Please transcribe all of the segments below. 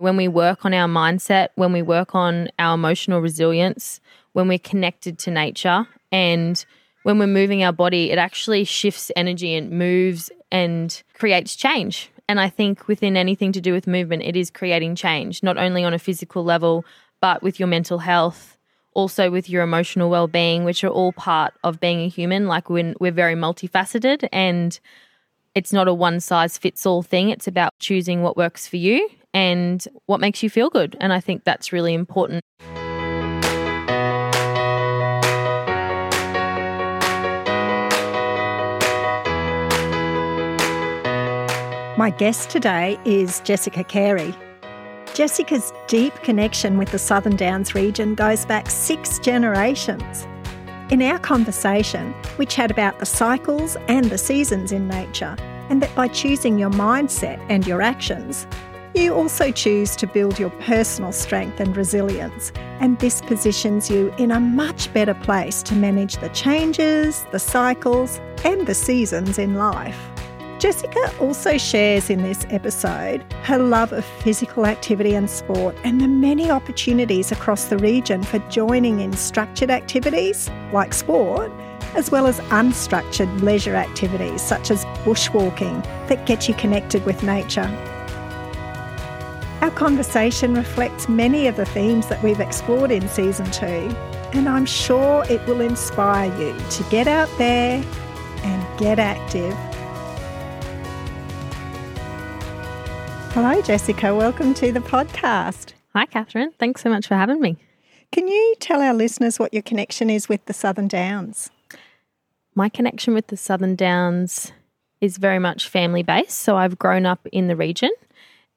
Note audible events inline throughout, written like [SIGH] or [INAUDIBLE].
When we work on our mindset, when we work on our emotional resilience, when we're connected to nature and when we're moving our body, it actually shifts energy and moves and creates change. And I think within anything to do with movement, it is creating change, not only on a physical level, but with your mental health, also with your emotional well being, which are all part of being a human. Like when we're very multifaceted and it's not a one size fits all thing. It's about choosing what works for you and what makes you feel good. And I think that's really important. My guest today is Jessica Carey. Jessica's deep connection with the Southern Downs region goes back six generations. In our conversation, we chat about the cycles and the seasons in nature, and that by choosing your mindset and your actions, you also choose to build your personal strength and resilience, and this positions you in a much better place to manage the changes, the cycles, and the seasons in life. Jessica also shares in this episode her love of physical activity and sport and the many opportunities across the region for joining in structured activities like sport, as well as unstructured leisure activities such as bushwalking that get you connected with nature. Our conversation reflects many of the themes that we've explored in season two, and I'm sure it will inspire you to get out there and get active. Hello, Jessica. Welcome to the podcast. Hi, Catherine. Thanks so much for having me. Can you tell our listeners what your connection is with the Southern Downs? My connection with the Southern Downs is very much family based. So I've grown up in the region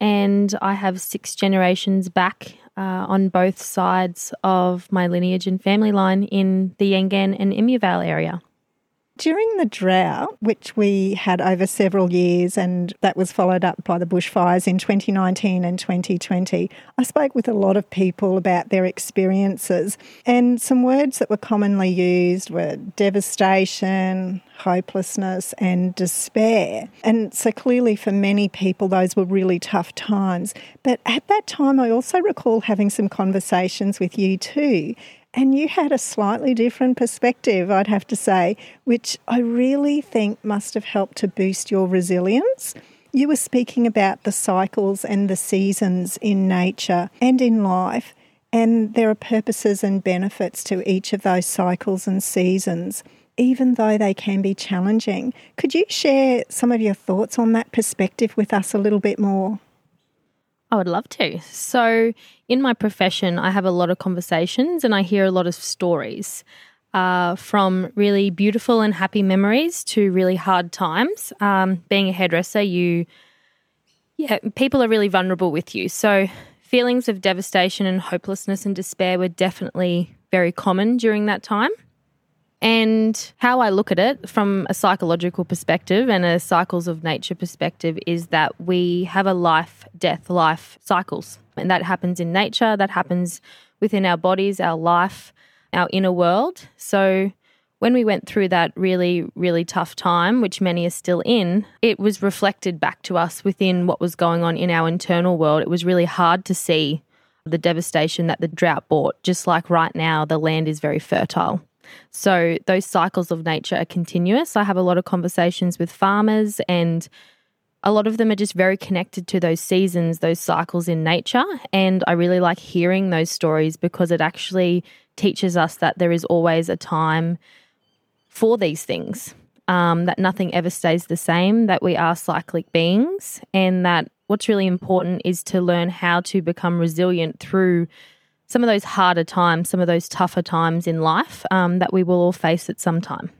and I have six generations back uh, on both sides of my lineage and family line in the Yangan and Emu Vale area. During the drought, which we had over several years, and that was followed up by the bushfires in 2019 and 2020, I spoke with a lot of people about their experiences. And some words that were commonly used were devastation, hopelessness, and despair. And so clearly, for many people, those were really tough times. But at that time, I also recall having some conversations with you too and you had a slightly different perspective, I'd have to say, which I really think must have helped to boost your resilience. You were speaking about the cycles and the seasons in nature and in life, and there are purposes and benefits to each of those cycles and seasons, even though they can be challenging. Could you share some of your thoughts on that perspective with us a little bit more? I would love to. So, in my profession, I have a lot of conversations and I hear a lot of stories uh, from really beautiful and happy memories to really hard times. Um, being a hairdresser, you, yeah, people are really vulnerable with you. So, feelings of devastation and hopelessness and despair were definitely very common during that time. And how I look at it from a psychological perspective and a cycles of nature perspective is that we have a life, death, life cycles. And that happens in nature, that happens within our bodies, our life, our inner world. So when we went through that really, really tough time, which many are still in, it was reflected back to us within what was going on in our internal world. It was really hard to see the devastation that the drought brought. Just like right now, the land is very fertile. So those cycles of nature are continuous. I have a lot of conversations with farmers and a lot of them are just very connected to those seasons, those cycles in nature. And I really like hearing those stories because it actually teaches us that there is always a time for these things, um, that nothing ever stays the same, that we are cyclic beings, and that what's really important is to learn how to become resilient through some of those harder times, some of those tougher times in life um, that we will all face at some time.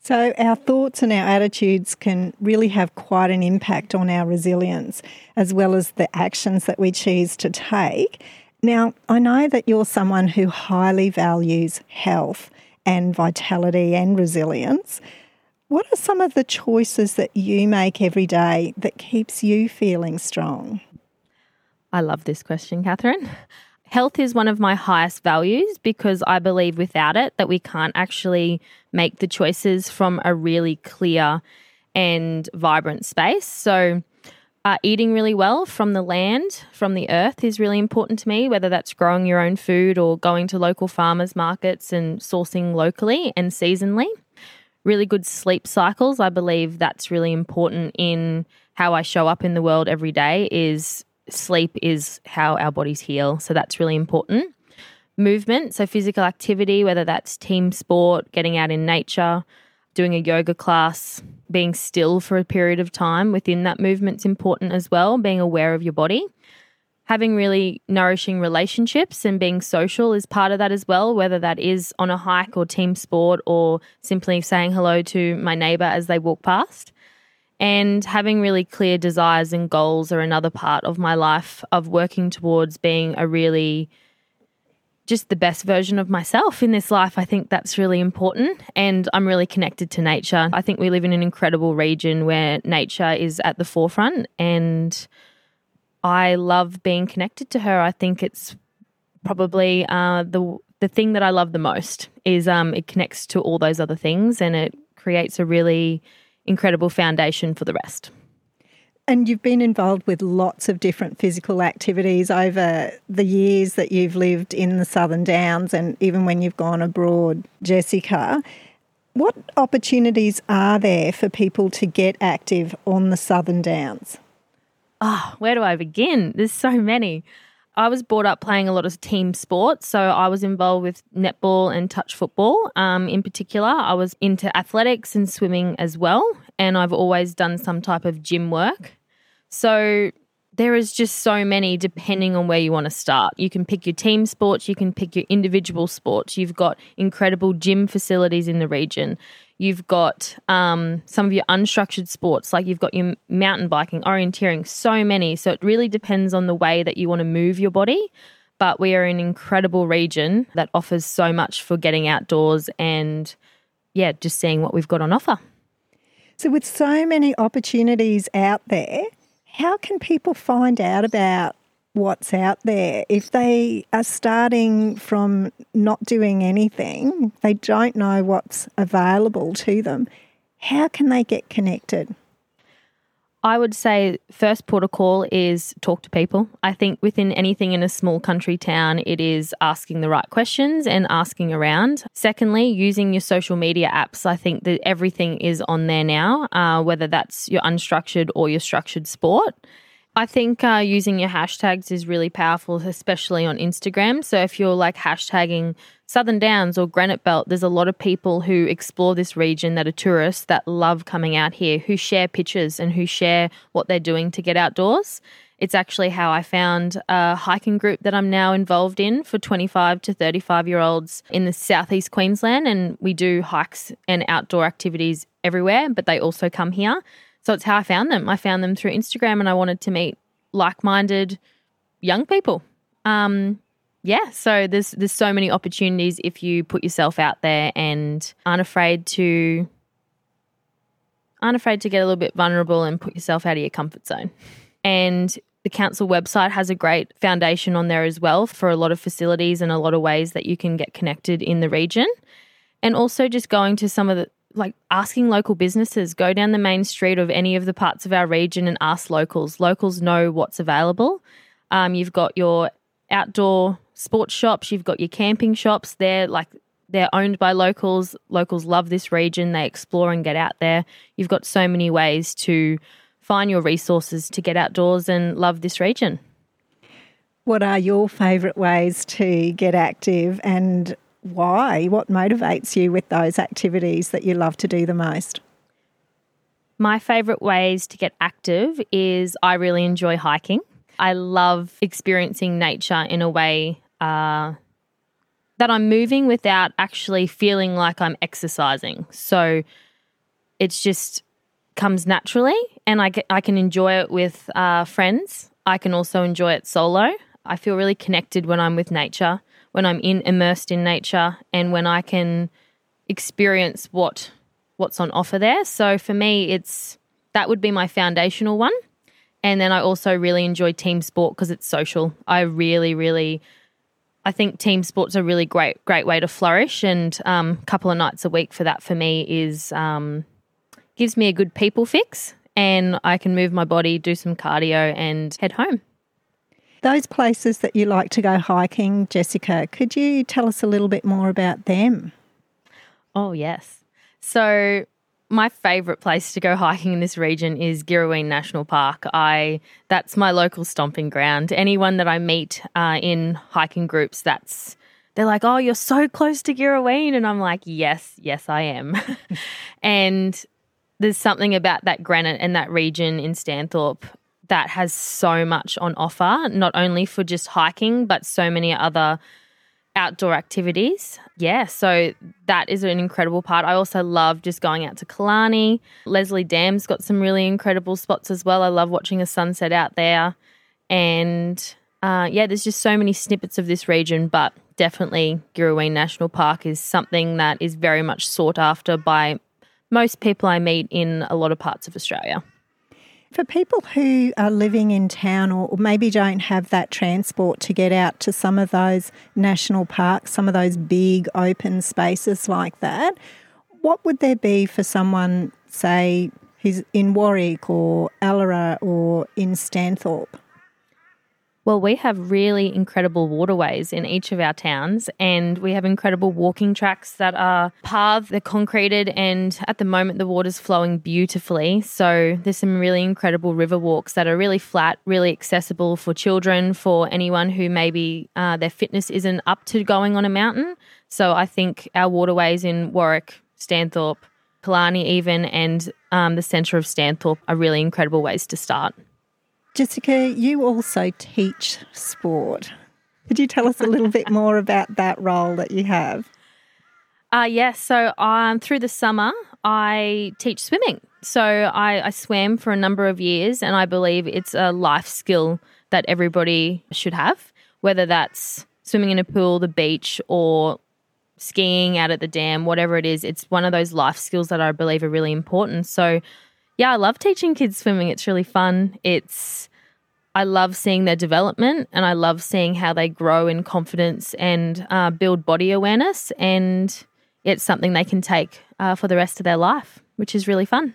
So, our thoughts and our attitudes can really have quite an impact on our resilience, as well as the actions that we choose to take. Now, I know that you're someone who highly values health and vitality and resilience. What are some of the choices that you make every day that keeps you feeling strong? I love this question, Catherine. Health is one of my highest values because I believe without it that we can't actually make the choices from a really clear and vibrant space. So Uh, eating really well from the land, from the earth, is really important to me, whether that's growing your own food or going to local farmers markets and sourcing locally and seasonally. Really good sleep cycles. I believe that's really important in how I show up in the world every day is sleep is how our bodies heal. So that's really important. Movement, so physical activity, whether that's team sport, getting out in nature, doing a yoga class, being still for a period of time within that movement's important as well, being aware of your body. Having really nourishing relationships and being social is part of that as well, whether that is on a hike or team sport or simply saying hello to my neighbor as they walk past. And having really clear desires and goals are another part of my life of working towards being a really just the best version of myself in this life. I think that's really important. And I'm really connected to nature. I think we live in an incredible region where nature is at the forefront. And I love being connected to her. I think it's probably uh, the the thing that I love the most is um, it connects to all those other things and it creates a really incredible foundation for the rest. And you've been involved with lots of different physical activities over the years that you've lived in the Southern Downs and even when you've gone abroad, Jessica. What opportunities are there for people to get active on the Southern Downs? Oh, where do I begin? There's so many. I was brought up playing a lot of team sports. So I was involved with netball and touch football um, in particular. I was into athletics and swimming as well. And I've always done some type of gym work. So there is just so many depending on where you want to start. You can pick your team sports, you can pick your individual sports. You've got incredible gym facilities in the region. You've got um, some of your unstructured sports, like you've got your mountain biking, orienteering, so many. So it really depends on the way that you want to move your body. But we are an incredible region that offers so much for getting outdoors and, yeah, just seeing what we've got on offer. So, with so many opportunities out there, how can people find out about what's out there. If they are starting from not doing anything, they don't know what's available to them, how can they get connected? I would say first protocol is talk to people. I think within anything in a small country town, it is asking the right questions and asking around. Secondly, using your social media apps. I think that everything is on there now, uh, whether that's your unstructured or your structured sport. I think uh, using your hashtags is really powerful, especially on Instagram. So if you're like hashtagging Southern Downs or Granite Belt, there's a lot of people who explore this region that are tourists that love coming out here, who share pictures and who share what they're doing to get outdoors. It's actually how I found a hiking group that I'm now involved in for 25 to 35 year olds in the southeast Queensland. And we do hikes and outdoor activities everywhere, but they also come here. So it's how I found them. I found them through Instagram and I wanted to meet like minded young people. Um, yeah, so there's there's so many opportunities if you put yourself out there and aren't afraid to aren't afraid to get a little bit vulnerable and put yourself out of your comfort zone. And the council website has a great foundation on there as well for a lot of facilities and a lot of ways that you can get connected in the region. And also just going to some of the like asking local businesses, go down the main street of any of the parts of our region and ask locals. Locals know what's available. Um, you've got your outdoor sports shops, you've got your camping shops. They're like they're owned by locals. Locals love this region. They explore and get out there. You've got so many ways to find your resources to get outdoors and love this region. What are your favourite ways to get active and why? What motivates you with those activities that you love to do the most? My favourite ways to get active is I really enjoy hiking. I love experiencing nature in a way uh, that I'm moving without actually feeling like I'm exercising. So it's just comes naturally, and I, I can enjoy it with uh, friends. I can also enjoy it solo. I feel really connected when I'm with nature when I'm in immersed in nature and when I can experience what what's on offer there. So for me, it's that would be my foundational one. And then I also really enjoy team sport because it's social. I really, really, I think team sport's a really great, great way to flourish. And um, a couple of nights a week for that for me is um, gives me a good people fix and I can move my body, do some cardio, and head home. Those places that you like to go hiking, Jessica, could you tell us a little bit more about them? Oh, yes. So, my favorite place to go hiking in this region is Girraween National Park. I that's my local stomping ground. Anyone that I meet uh, in hiking groups, that's they're like, "Oh, you're so close to Girraween," and I'm like, "Yes, yes, I am." [LAUGHS] and there's something about that granite and that region in Stanthorpe that has so much on offer, not only for just hiking, but so many other outdoor activities. Yeah, so that is an incredible part. I also love just going out to Killarney. Leslie Dam's got some really incredible spots as well. I love watching a sunset out there. And uh, yeah, there's just so many snippets of this region, but definitely Girraween National Park is something that is very much sought after by most people I meet in a lot of parts of Australia. For people who are living in town or maybe don't have that transport to get out to some of those national parks, some of those big open spaces like that, what would there be for someone, say, who's in Warwick or Allora or in Stanthorpe? Well, we have really incredible waterways in each of our towns, and we have incredible walking tracks that are paved, they're concreted, and at the moment the water's flowing beautifully. So there's some really incredible river walks that are really flat, really accessible for children, for anyone who maybe uh, their fitness isn't up to going on a mountain. So I think our waterways in Warwick, Stanthorpe, Killarney, even, and um, the centre of Stanthorpe are really incredible ways to start. Jessica, you also teach sport. Could you tell us a little bit more about that role that you have? Uh, yes. So um, through the summer, I teach swimming. So I, I swam for a number of years, and I believe it's a life skill that everybody should have, whether that's swimming in a pool, the beach, or skiing out at the dam, whatever it is. It's one of those life skills that I believe are really important. So, yeah, I love teaching kids swimming. It's really fun. It's I love seeing their development and I love seeing how they grow in confidence and uh, build body awareness. And it's something they can take uh, for the rest of their life, which is really fun.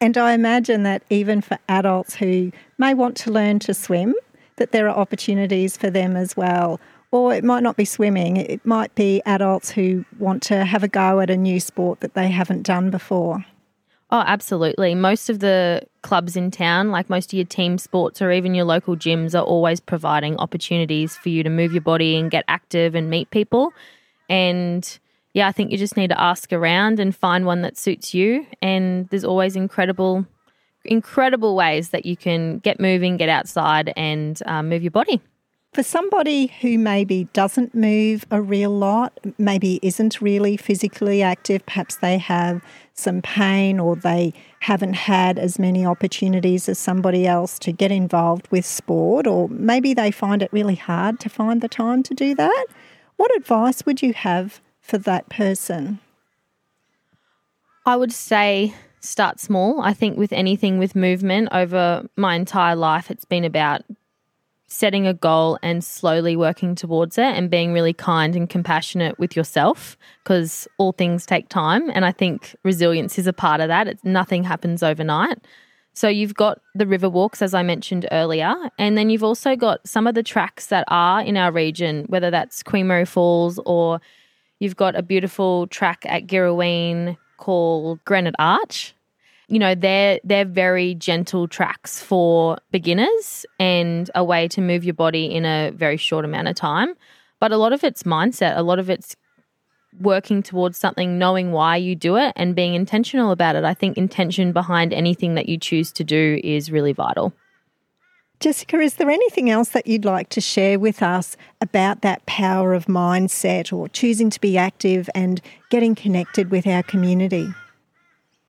And I imagine that even for adults who may want to learn to swim, that there are opportunities for them as well. Or it might not be swimming, it might be adults who want to have a go at a new sport that they haven't done before. Oh, absolutely. Most of the clubs in town, like most of your team sports or even your local gyms, are always providing opportunities for you to move your body and get active and meet people. And yeah, I think you just need to ask around and find one that suits you. And there's always incredible, incredible ways that you can get moving, get outside, and um, move your body. For somebody who maybe doesn't move a real lot, maybe isn't really physically active, perhaps they have some pain or they haven't had as many opportunities as somebody else to get involved with sport, or maybe they find it really hard to find the time to do that, what advice would you have for that person? I would say start small. I think with anything with movement over my entire life, it's been about setting a goal and slowly working towards it and being really kind and compassionate with yourself because all things take time and I think resilience is a part of that. It's nothing happens overnight. So you've got the river walks as I mentioned earlier and then you've also got some of the tracks that are in our region whether that's Queen Mary Falls or you've got a beautiful track at Girraween called Granite Arch you know they're they're very gentle tracks for beginners and a way to move your body in a very short amount of time. But a lot of it's mindset. A lot of it's working towards something knowing why you do it and being intentional about it. I think intention behind anything that you choose to do is really vital. Jessica, is there anything else that you'd like to share with us about that power of mindset or choosing to be active and getting connected with our community?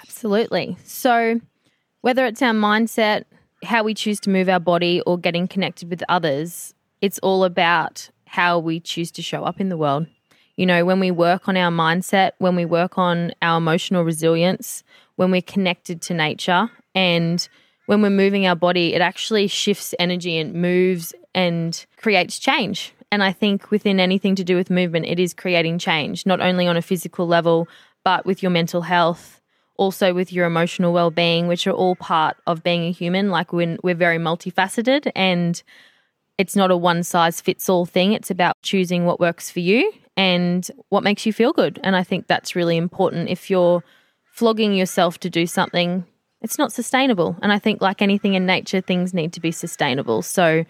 Absolutely. So, whether it's our mindset, how we choose to move our body, or getting connected with others, it's all about how we choose to show up in the world. You know, when we work on our mindset, when we work on our emotional resilience, when we're connected to nature, and when we're moving our body, it actually shifts energy and moves and creates change. And I think within anything to do with movement, it is creating change, not only on a physical level, but with your mental health, also with your emotional well-being which are all part of being a human. Like when we're very multifaceted and it's not a one size fits all thing. It's about choosing what works for you and what makes you feel good. And i think that's really important. If you're flogging yourself to do something it's not sustainable. And i think like anything in nature things need to be sustainable. So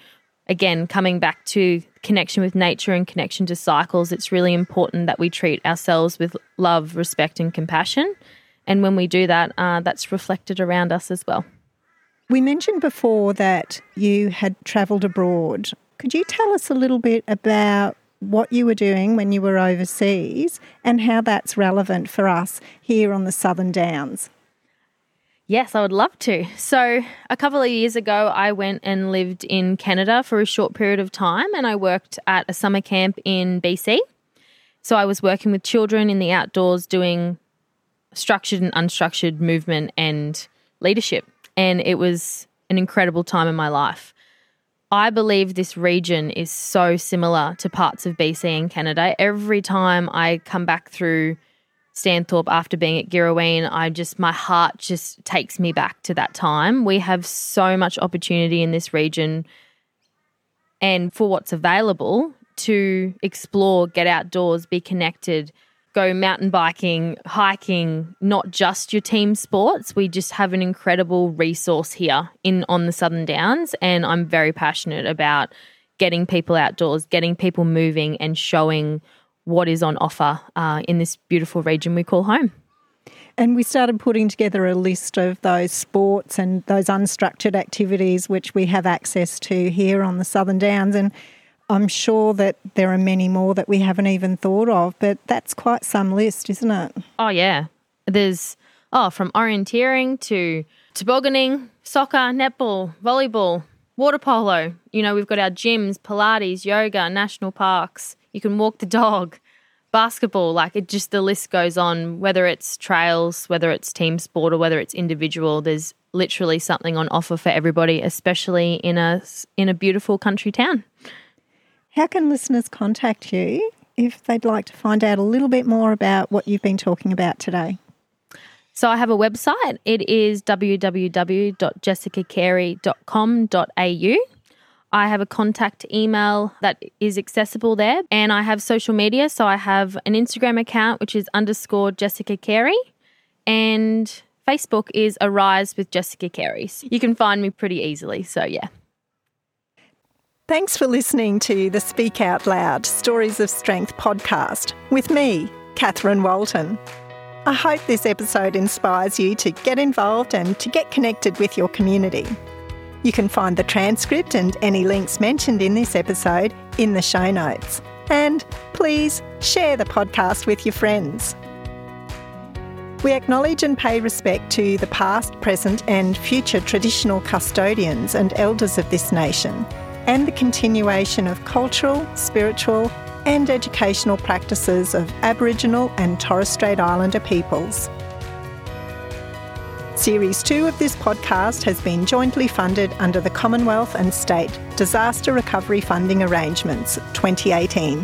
again coming back to connection with nature and connection to cycles it's really important that we treat ourselves with love respect and compassion and when we do that, uh, that's reflected around us as well. We mentioned before that you had travelled abroad. Could you tell us a little bit about what you were doing when you were overseas and how that's relevant for us here on the Southern Downs? Yes, I would love to. So, a couple of years ago, I went and lived in Canada for a short period of time and I worked at a summer camp in BC. So, I was working with children in the outdoors doing structured and unstructured movement and leadership. And it was an incredible time in my life. I believe this region is so similar to parts of BC and Canada. Every time I come back through Stanthorpe after being at Girraween, I just my heart just takes me back to that time. We have so much opportunity in this region and for what's available to explore, get outdoors, be connected, go mountain biking, hiking, not just your team sports. We just have an incredible resource here in on the Southern Downs and I'm very passionate about getting people outdoors, getting people moving and showing what is on offer uh, in this beautiful region we call home. And we started putting together a list of those sports and those unstructured activities which we have access to here on the Southern Downs. And I'm sure that there are many more that we haven't even thought of, but that's quite some list, isn't it? Oh, yeah. There's, oh, from orienteering to tobogganing, soccer, netball, volleyball, water polo. You know, we've got our gyms, Pilates, yoga, national parks. You can walk the dog, basketball. Like it just, the list goes on, whether it's trails, whether it's team sport, or whether it's individual. There's literally something on offer for everybody, especially in a, in a beautiful country town. How can listeners contact you if they'd like to find out a little bit more about what you've been talking about today? So I have a website. It is www.jessicacarey.com.au. I have a contact email that is accessible there, and I have social media. So I have an Instagram account which is underscore Jessica Carey, and Facebook is Arise with Jessica Carey. You can find me pretty easily. So yeah. Thanks for listening to the Speak Out Loud Stories of Strength podcast with me, Catherine Walton. I hope this episode inspires you to get involved and to get connected with your community. You can find the transcript and any links mentioned in this episode in the show notes. And please share the podcast with your friends. We acknowledge and pay respect to the past, present, and future traditional custodians and elders of this nation and the continuation of cultural, spiritual, and educational practices of Aboriginal and Torres Strait Islander peoples. Series 2 of this podcast has been jointly funded under the Commonwealth and State Disaster Recovery Funding Arrangements 2018.